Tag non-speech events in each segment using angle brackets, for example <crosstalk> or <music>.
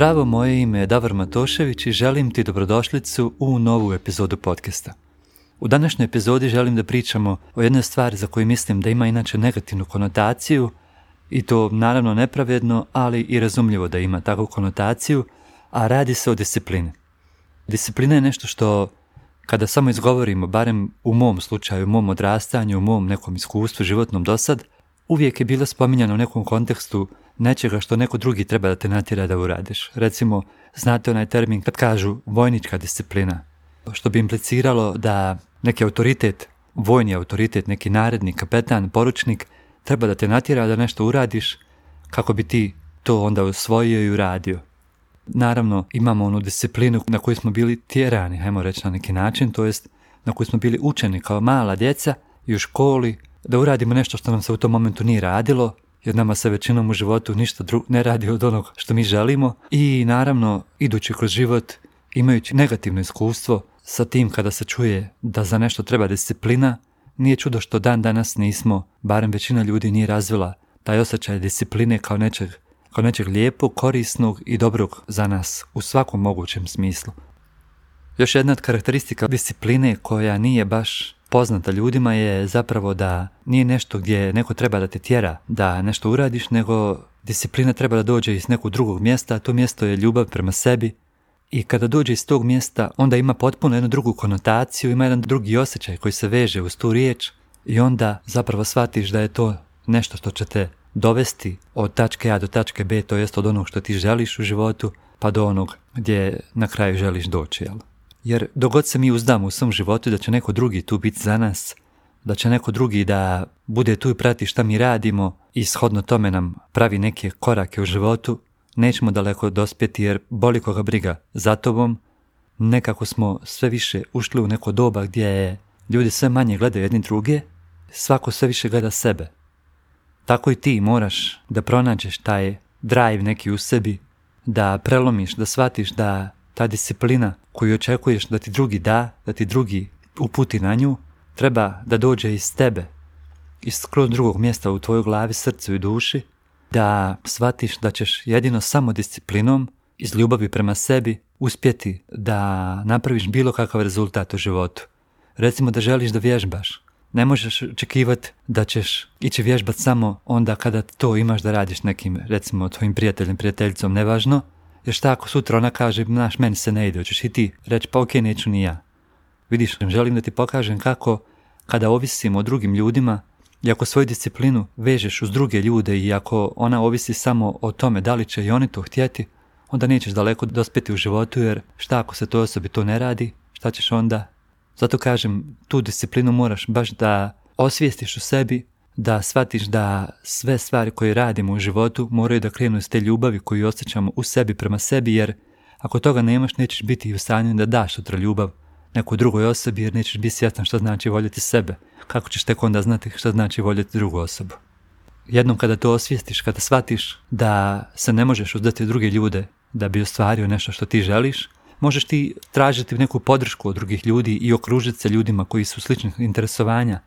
Zdravo, moje ime je Davor Matošević i želim ti dobrodošlicu u novu epizodu podcasta. U današnjoj epizodi želim da pričamo o jednoj stvari za koju mislim da ima inače negativnu konotaciju i to naravno nepravedno, ali i razumljivo da ima takvu konotaciju, a radi se o disciplini. Disciplina je nešto što kada samo izgovorimo, barem u mom slučaju, u mom odrastanju, u mom nekom iskustvu životnom dosad, uvijek je bilo spominjano u nekom kontekstu nečega što neko drugi treba da te natjera da uradiš. Recimo, znate onaj termin kad kažu vojnička disciplina, što bi impliciralo da neki autoritet, vojni autoritet, neki narednik, kapetan, poručnik, treba da te natjera da nešto uradiš kako bi ti to onda usvojio i uradio. Naravno, imamo onu disciplinu na koju smo bili tjerani, hajmo reći na neki način, to jest na koju smo bili učeni kao mala djeca i u školi, da uradimo nešto što nam se u tom momentu nije radilo, jer nama se većinom u životu ništa drug ne radi od onog što mi želimo i naravno idući kroz život imajući negativno iskustvo sa tim kada se čuje da za nešto treba disciplina, nije čudo što dan danas nismo, barem većina ljudi nije razvila taj osjećaj discipline kao nečeg, kao nečeg lijepog, korisnog i dobrog za nas u svakom mogućem smislu. Još jedna od karakteristika discipline koja nije baš poznata ljudima je zapravo da nije nešto gdje neko treba da te tjera da nešto uradiš, nego disciplina treba da dođe iz nekog drugog mjesta, a to mjesto je ljubav prema sebi. I kada dođe iz tog mjesta, onda ima potpuno jednu drugu konotaciju, ima jedan drugi osjećaj koji se veže uz tu riječ i onda zapravo shvatiš da je to nešto što će te dovesti od tačke A do tačke B, to jest od onog što ti želiš u životu, pa do onog gdje na kraju želiš doći. Jel? Jer dogod se mi uzdamo u svom životu da će neko drugi tu biti za nas, da će neko drugi da bude tu i prati šta mi radimo i shodno tome nam pravi neke korake u životu, nećemo daleko dospjeti jer boli koga briga za tobom. Nekako smo sve više ušli u neko doba gdje je ljudi sve manje gledaju jedni druge, svako sve više gleda sebe. Tako i ti moraš da pronađeš taj drive neki u sebi, da prelomiš, da shvatiš da ta disciplina koju očekuješ da ti drugi da, da ti drugi uputi na nju, treba da dođe iz tebe, iz skroz drugog mjesta u tvojoj glavi, srcu i duši, da shvatiš da ćeš jedino samo disciplinom, iz ljubavi prema sebi, uspjeti da napraviš bilo kakav rezultat u životu. Recimo da želiš da vježbaš. Ne možeš očekivati da ćeš ići vježbat samo onda kada to imaš da radiš nekim, recimo, tvojim prijateljem, prijateljicom, nevažno, jer šta ako sutra ona kaže, naš, meni se ne ide, hoćeš i ti reći, pa ok, neću ni ja. Vidiš, želim da ti pokažem kako, kada ovisimo o drugim ljudima, i ako svoju disciplinu vežeš uz druge ljude i ako ona ovisi samo o tome da li će i oni to htjeti, onda nećeš daleko dospjeti u životu jer šta ako se toj osobi to ne radi, šta ćeš onda? Zato kažem, tu disciplinu moraš baš da osvijestiš u sebi, da shvatiš da sve stvari koje radimo u životu moraju da krenu iz te ljubavi koju osjećamo u sebi prema sebi, jer ako toga nemaš, nećeš biti u stanju da daš sutra ljubav nekoj drugoj osobi, jer nećeš biti svjestan što znači voljeti sebe. Kako ćeš tek onda znati što znači voljeti drugu osobu? Jednom kada to osvijestiš, kada shvatiš da se ne možeš uzdati druge ljude da bi ostvario nešto što ti želiš, možeš ti tražiti neku podršku od drugih ljudi i okružiti se ljudima koji su sličnih interesovanja,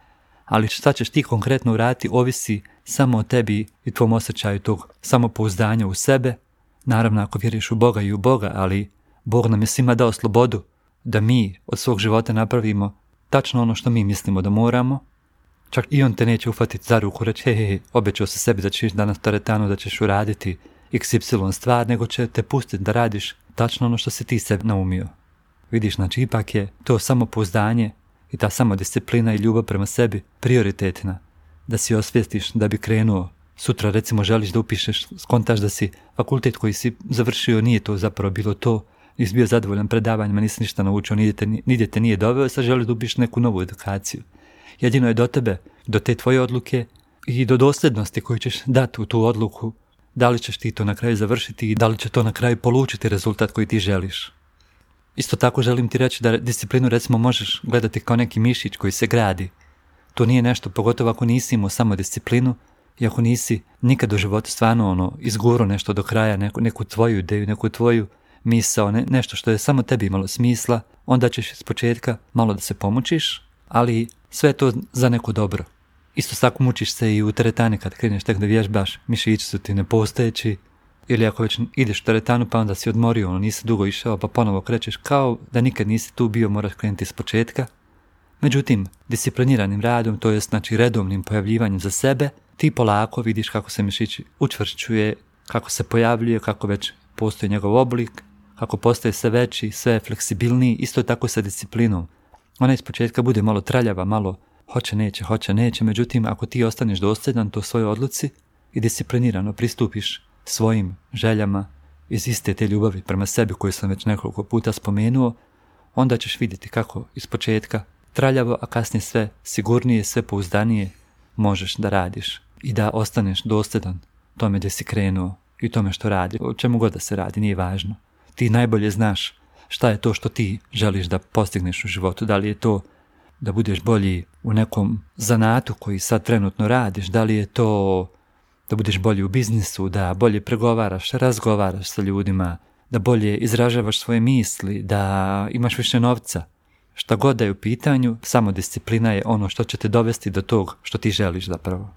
ali šta ćeš ti konkretno uraditi ovisi samo o tebi i tvom osjećaju tog samopouzdanja u sebe. Naravno ako vjeriš u Boga i u Boga, ali Bog nam je svima dao slobodu da mi od svog života napravimo tačno ono što mi mislimo da moramo. Čak i on te neće uhvatiti za ruku, reći, hej, hej, obećao se sebi da ćeš danas teretanu, da ćeš uraditi xy stvar, nego će te pustiti da radiš tačno ono što si ti sebi naumio. Vidiš, znači ipak je to samopouzdanje i ta samodisciplina i ljubav prema sebi prioritetna. Da si osvijestiš da bi krenuo sutra recimo želiš da upišeš, skontaš da si fakultet koji si završio nije to zapravo bilo to, nisi bio zadovoljan predavanjima, nisi ništa naučio, nigdje te, nije doveo, sad želiš da upišeš neku novu edukaciju. Jedino je do tebe, do te tvoje odluke i do dosljednosti koju ćeš dati u tu odluku, da li ćeš ti to na kraju završiti i da li će to na kraju polučiti rezultat koji ti želiš. Isto tako želim ti reći da disciplinu recimo možeš gledati kao neki mišić koji se gradi. To nije nešto, pogotovo ako nisi imao samo disciplinu i ako nisi nikad u životu stvarno ono, izguro nešto do kraja, neku, neku tvoju ideju, neku tvoju misao, ne, nešto što je samo tebi imalo smisla, onda ćeš iz početka malo da se pomoćiš, ali sve to za neko dobro. Isto tako mučiš se i u teretani kad kreneš tek da vježbaš, mišići su ti nepostojeći, ili ako već ideš u teretanu pa onda si odmorio, ono nisi dugo išao pa ponovo krećeš kao da nikad nisi tu bio, moraš krenuti iz početka. Međutim, discipliniranim radom, to je znači redovnim pojavljivanjem za sebe, ti polako vidiš kako se mišić učvršćuje, kako se pojavljuje, kako već postoji njegov oblik, kako postaje sve veći, sve fleksibilniji, isto tako sa disciplinom. Ona iz početka bude malo traljava, malo hoće, neće, hoće, neće, međutim ako ti ostaneš dosljedan to svojoj odluci i disciplinirano pristupiš svojim željama iz iste te ljubavi prema sebi koju sam već nekoliko puta spomenuo, onda ćeš vidjeti kako iz početka traljavo, a kasnije sve sigurnije, sve pouzdanije možeš da radiš i da ostaneš dosljedan tome gdje si krenuo i tome što radi, o čemu god da se radi, nije važno. Ti najbolje znaš šta je to što ti želiš da postigneš u životu, da li je to da budeš bolji u nekom zanatu koji sad trenutno radiš, da li je to da budeš bolji u biznisu, da bolje pregovaraš, razgovaraš sa ljudima, da bolje izražavaš svoje misli, da imaš više novca. Šta god da je u pitanju, samo disciplina je ono što će te dovesti do tog što ti želiš zapravo.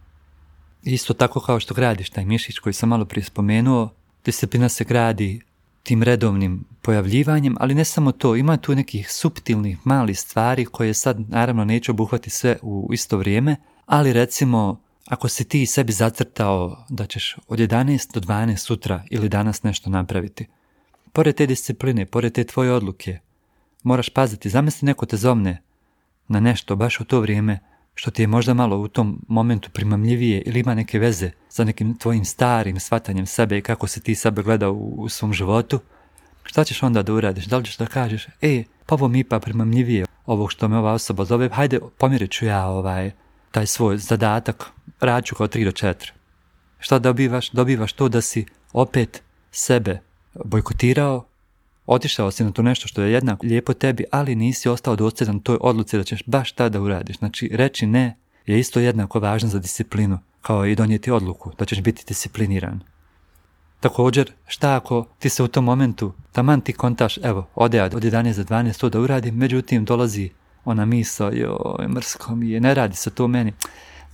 Isto tako kao što gradiš taj mišić koji sam malo prije spomenuo, disciplina se gradi tim redovnim pojavljivanjem, ali ne samo to, ima tu nekih suptilnih malih stvari koje sad naravno neću obuhvati sve u isto vrijeme, ali recimo ako si ti sebi zacrtao da ćeš od 11 do 12 sutra ili danas nešto napraviti, pored te discipline, pored te tvoje odluke, moraš paziti, zamisli neko te zovne na nešto baš u to vrijeme što ti je možda malo u tom momentu primamljivije ili ima neke veze sa nekim tvojim starim shvatanjem sebe i kako se ti sebe gleda u, svom životu, šta ćeš onda da uradiš? Da li ćeš da kažeš, e, pa ovo mi pa primamljivije ovog što me ova osoba zove, hajde pomirit ću ja ovaj, taj svoj zadatak, rađu kao 3 do 4. Šta dobivaš? Dobivaš to da si opet sebe bojkotirao, otišao si na to nešto što je jednako lijepo tebi, ali nisi ostao dosljedan toj odluci da ćeš baš tada uradiš. Znači, reći ne je isto jednako važno za disciplinu, kao i donijeti odluku da ćeš biti discipliniran. Također, šta ako ti se u tom momentu, taman ti kontaš, evo, ode od 11 do 12 to da uradim, međutim dolazi ona misao, joj, mrsko mi je, ne radi se to meni.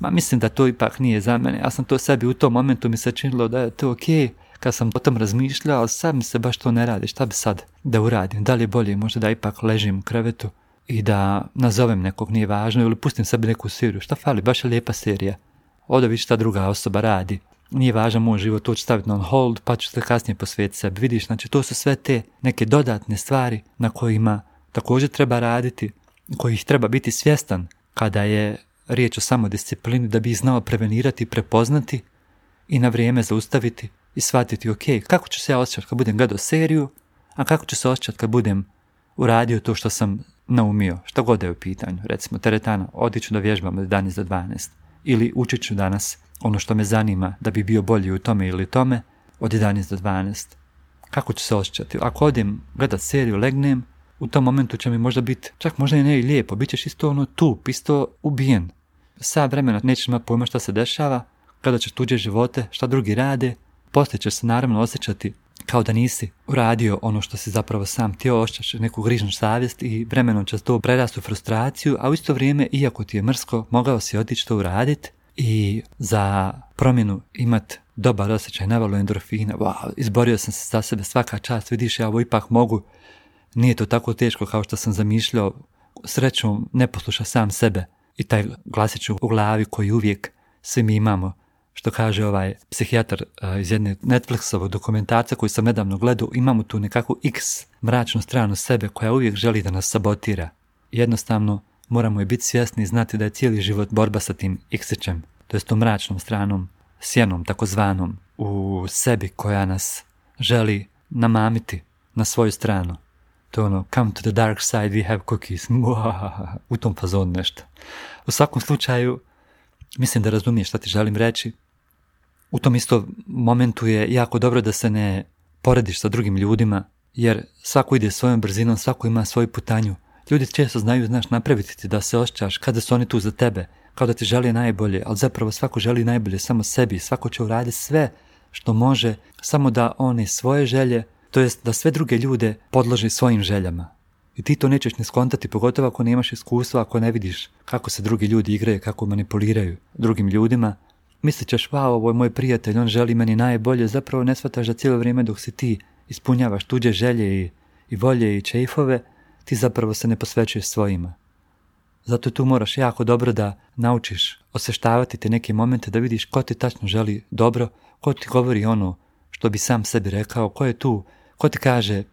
Ma mislim da to ipak nije za mene. Ja sam to sebi u tom momentu mi se činilo da je to ok. Kad sam o tom razmišljao, sad mi se baš to ne radi. Šta bi sad da uradim? Da li je bolje možda da ipak ležim u krevetu i da nazovem nekog, nije važno, ili pustim sebi neku seriju. Šta fali? Baš je lijepa serija. Oda vidi šta druga osoba radi. Nije važan moj život, to ću staviti on hold, pa ću se kasnije posvetiti sebi. Vidiš, znači to su sve te neke dodatne stvari na kojima također treba raditi, kojih treba biti svjestan kada je riječ o samodisciplini da bi ih znao prevenirati, prepoznati i na vrijeme zaustaviti i shvatiti ok, kako ću se ja osjećati kad budem gledao seriju, a kako ću se osjećati kad budem uradio to što sam naumio, što god je u pitanju, recimo teretana, odiću da vježbam od 11 do 12 ili učit ću danas ono što me zanima da bi bio bolji u tome ili tome od 11 do 12. Kako ću se osjećati? Ako odem gledat seriju, legnem, u tom momentu će mi možda biti, čak možda i ne i lijepo, bit ćeš isto ono tup, isto ubijen. Sad vremena nećeš imati pojma šta se dešava, kada ćeš tuđe živote, šta drugi rade, poslije ćeš se naravno osjećati kao da nisi uradio ono što si zapravo sam htio, osjećaš neku grižnu savjest i vremenom će to prerasti u frustraciju, a u isto vrijeme, iako ti je mrsko, mogao si otići to uraditi i za promjenu imat dobar osjećaj, navalo endorfina, wow, izborio sam se za sebe svaka čast, vidiš ja ovo ipak mogu, nije to tako teško kao što sam zamišljao, srećom ne posluša sam sebe i taj glasić u glavi koji uvijek svi mi imamo, što kaže ovaj psihijatar iz jedne Netflixovog dokumentarca koji sam nedavno gledao, imamo tu nekakvu x mračnu stranu sebe koja uvijek želi da nas sabotira. Jednostavno, moramo je biti svjesni i znati da je cijeli život borba sa tim x-ićem, to jest tom mračnom stranom, sjenom takozvanom, u sebi koja nas želi namamiti na svoju stranu. To je ono, come to the dark side, we have cookies. <laughs> u tom fazonu nešto. U svakom slučaju, mislim da razumiješ šta ti želim reći. U tom isto momentu je jako dobro da se ne porediš sa drugim ljudima, jer svako ide svojom brzinom, svako ima svoju putanju. Ljudi često znaju, znaš, napraviti ti da se osjećaš kada su oni tu za tebe, kao da ti želi najbolje, ali zapravo svako želi najbolje samo sebi, svako će uraditi sve što može, samo da oni svoje želje to jest da sve druge ljude podloži svojim željama. I ti to nećeš ne skontati, pogotovo ako nemaš iskustva, ako ne vidiš kako se drugi ljudi igraju, kako manipuliraju drugim ljudima, mislit ćeš, wow, ovo je moj prijatelj, on želi meni najbolje, zapravo ne shvataš da cijelo vrijeme dok si ti ispunjavaš tuđe želje i, i volje i čeifove, ti zapravo se ne posvećuješ svojima. Zato tu moraš jako dobro da naučiš osještavati te neke momente, da vidiš ko ti tačno želi dobro, ko ti govori ono što bi sam sebi rekao, ko je tu, ko ti kaže,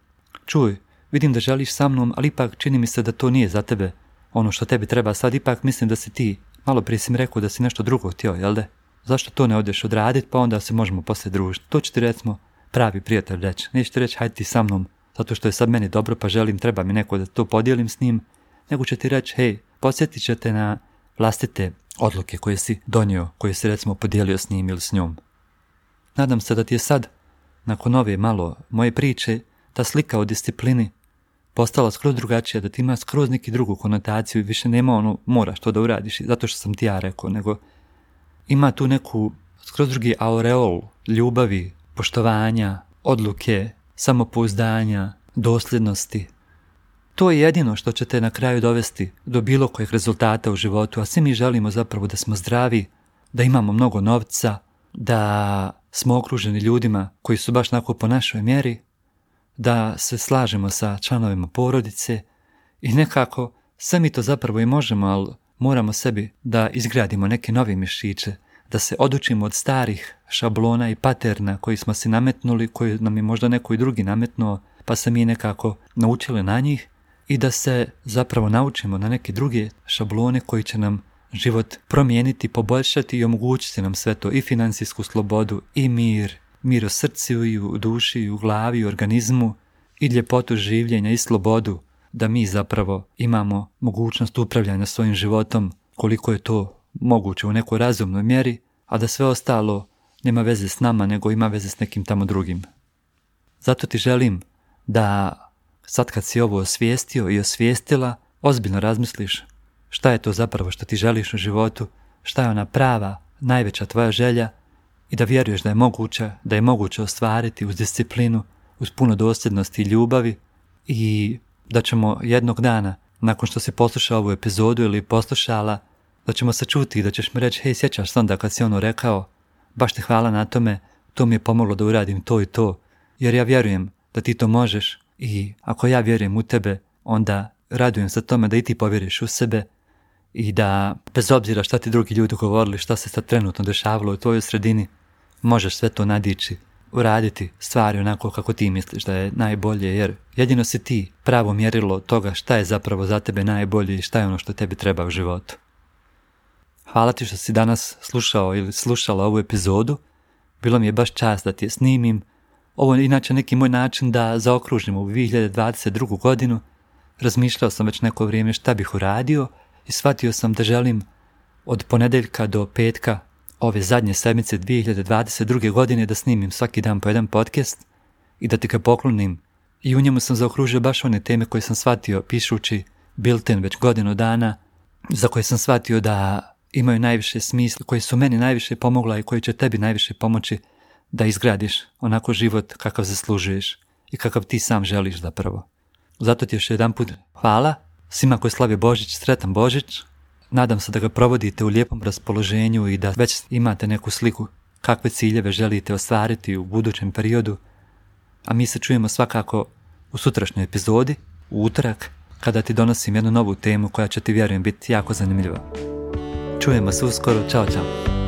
čuj, vidim da želiš sa mnom, ali ipak čini mi se da to nije za tebe ono što tebi treba sad, ipak mislim da si ti, malo prije si mi rekao da si nešto drugo htio, jel de? Zašto to ne odeš odradit, pa onda se možemo poslije družiti. To će ti recimo pravi prijatelj reći. Neće ti reći, hajde ti sa mnom, zato što je sad meni dobro, pa želim, treba mi neko da to podijelim s njim, nego će ti reći, hej, podsjetit će te na vlastite odluke koje si donio, koje si recimo podijelio s njim ili s njom. Nadam se da ti je sad, nakon ove malo moje priče, ta slika o disciplini postala skroz drugačija, da ti ima skroz neki drugu konotaciju i više nema ono moraš to da uradiš zato što sam ti ja rekao, nego ima tu neku skroz drugi aureol ljubavi, poštovanja, odluke, samopouzdanja, dosljednosti. To je jedino što će te na kraju dovesti do bilo kojeg rezultata u životu, a svi mi želimo zapravo da smo zdravi, da imamo mnogo novca, da smo okruženi ljudima koji su baš nako po našoj mjeri, da se slažemo sa članovima porodice i nekako sve mi to zapravo i možemo, ali moramo sebi da izgradimo neke nove mišiće, da se odučimo od starih šablona i paterna koji smo si nametnuli, koji nam je možda neko i drugi nametnuo, pa se mi nekako naučili na njih i da se zapravo naučimo na neke druge šablone koji će nam život promijeniti, poboljšati i omogućiti nam sve to i financijsku slobodu i mir, mir u srcu i u duši i u glavi i u organizmu i ljepotu življenja i slobodu da mi zapravo imamo mogućnost upravljanja svojim životom koliko je to moguće u nekoj razumnoj mjeri, a da sve ostalo nema veze s nama nego ima veze s nekim tamo drugim. Zato ti želim da sad kad si ovo osvijestio i osvijestila, ozbiljno razmisliš šta je to zapravo što ti želiš u životu, šta je ona prava, najveća tvoja želja? I da vjeruješ da je moguće, da je moguće ostvariti uz disciplinu, uz puno dosljednosti i ljubavi. I da ćemo jednog dana, nakon što si poslušao ovu epizodu ili poslušala, da ćemo se čuti i da ćeš mi reći, hej, sjećaš se onda kad si ono rekao, baš te hvala na tome, to mi je pomoglo da uradim to i to, jer ja vjerujem da ti to možeš i ako ja vjerujem u tebe, onda radujem se tome da i ti povjeriš u sebe i da, bez obzira šta ti drugi ljudi govorili, šta se sad trenutno dešavalo u tvojoj sredini, možeš sve to nadići, uraditi stvari onako kako ti misliš da je najbolje, jer jedino si ti pravo mjerilo toga šta je zapravo za tebe najbolje i šta je ono što tebi treba u životu. Hvala ti što si danas slušao ili slušala ovu epizodu. Bilo mi je baš čast da ti je snimim. Ovo je inače neki moj način da zaokružim u 2022. godinu. Razmišljao sam već neko vrijeme šta bih uradio i shvatio sam da želim od ponedeljka do petka ove zadnje sedmice 2022. godine da snimim svaki dan po jedan podcast i da ti ga poklonim. I u njemu sam zaokružio baš one teme koje sam shvatio pišući Bilten već godinu dana, za koje sam shvatio da imaju najviše smisla, koji su meni najviše pomogla i koji će tebi najviše pomoći da izgradiš onako život kakav zaslužuješ i kakav ti sam želiš zapravo. Zato ti još jedan put hvala svima koji slavi Božić, sretan Božić. Nadam se da ga provodite u lijepom raspoloženju i da već imate neku sliku kakve ciljeve želite ostvariti u budućem periodu. A mi se čujemo svakako u sutrašnjoj epizodi, u utorak, kada ti donosim jednu novu temu koja će ti vjerujem biti jako zanimljiva. Čujemo se uskoro, čao čao.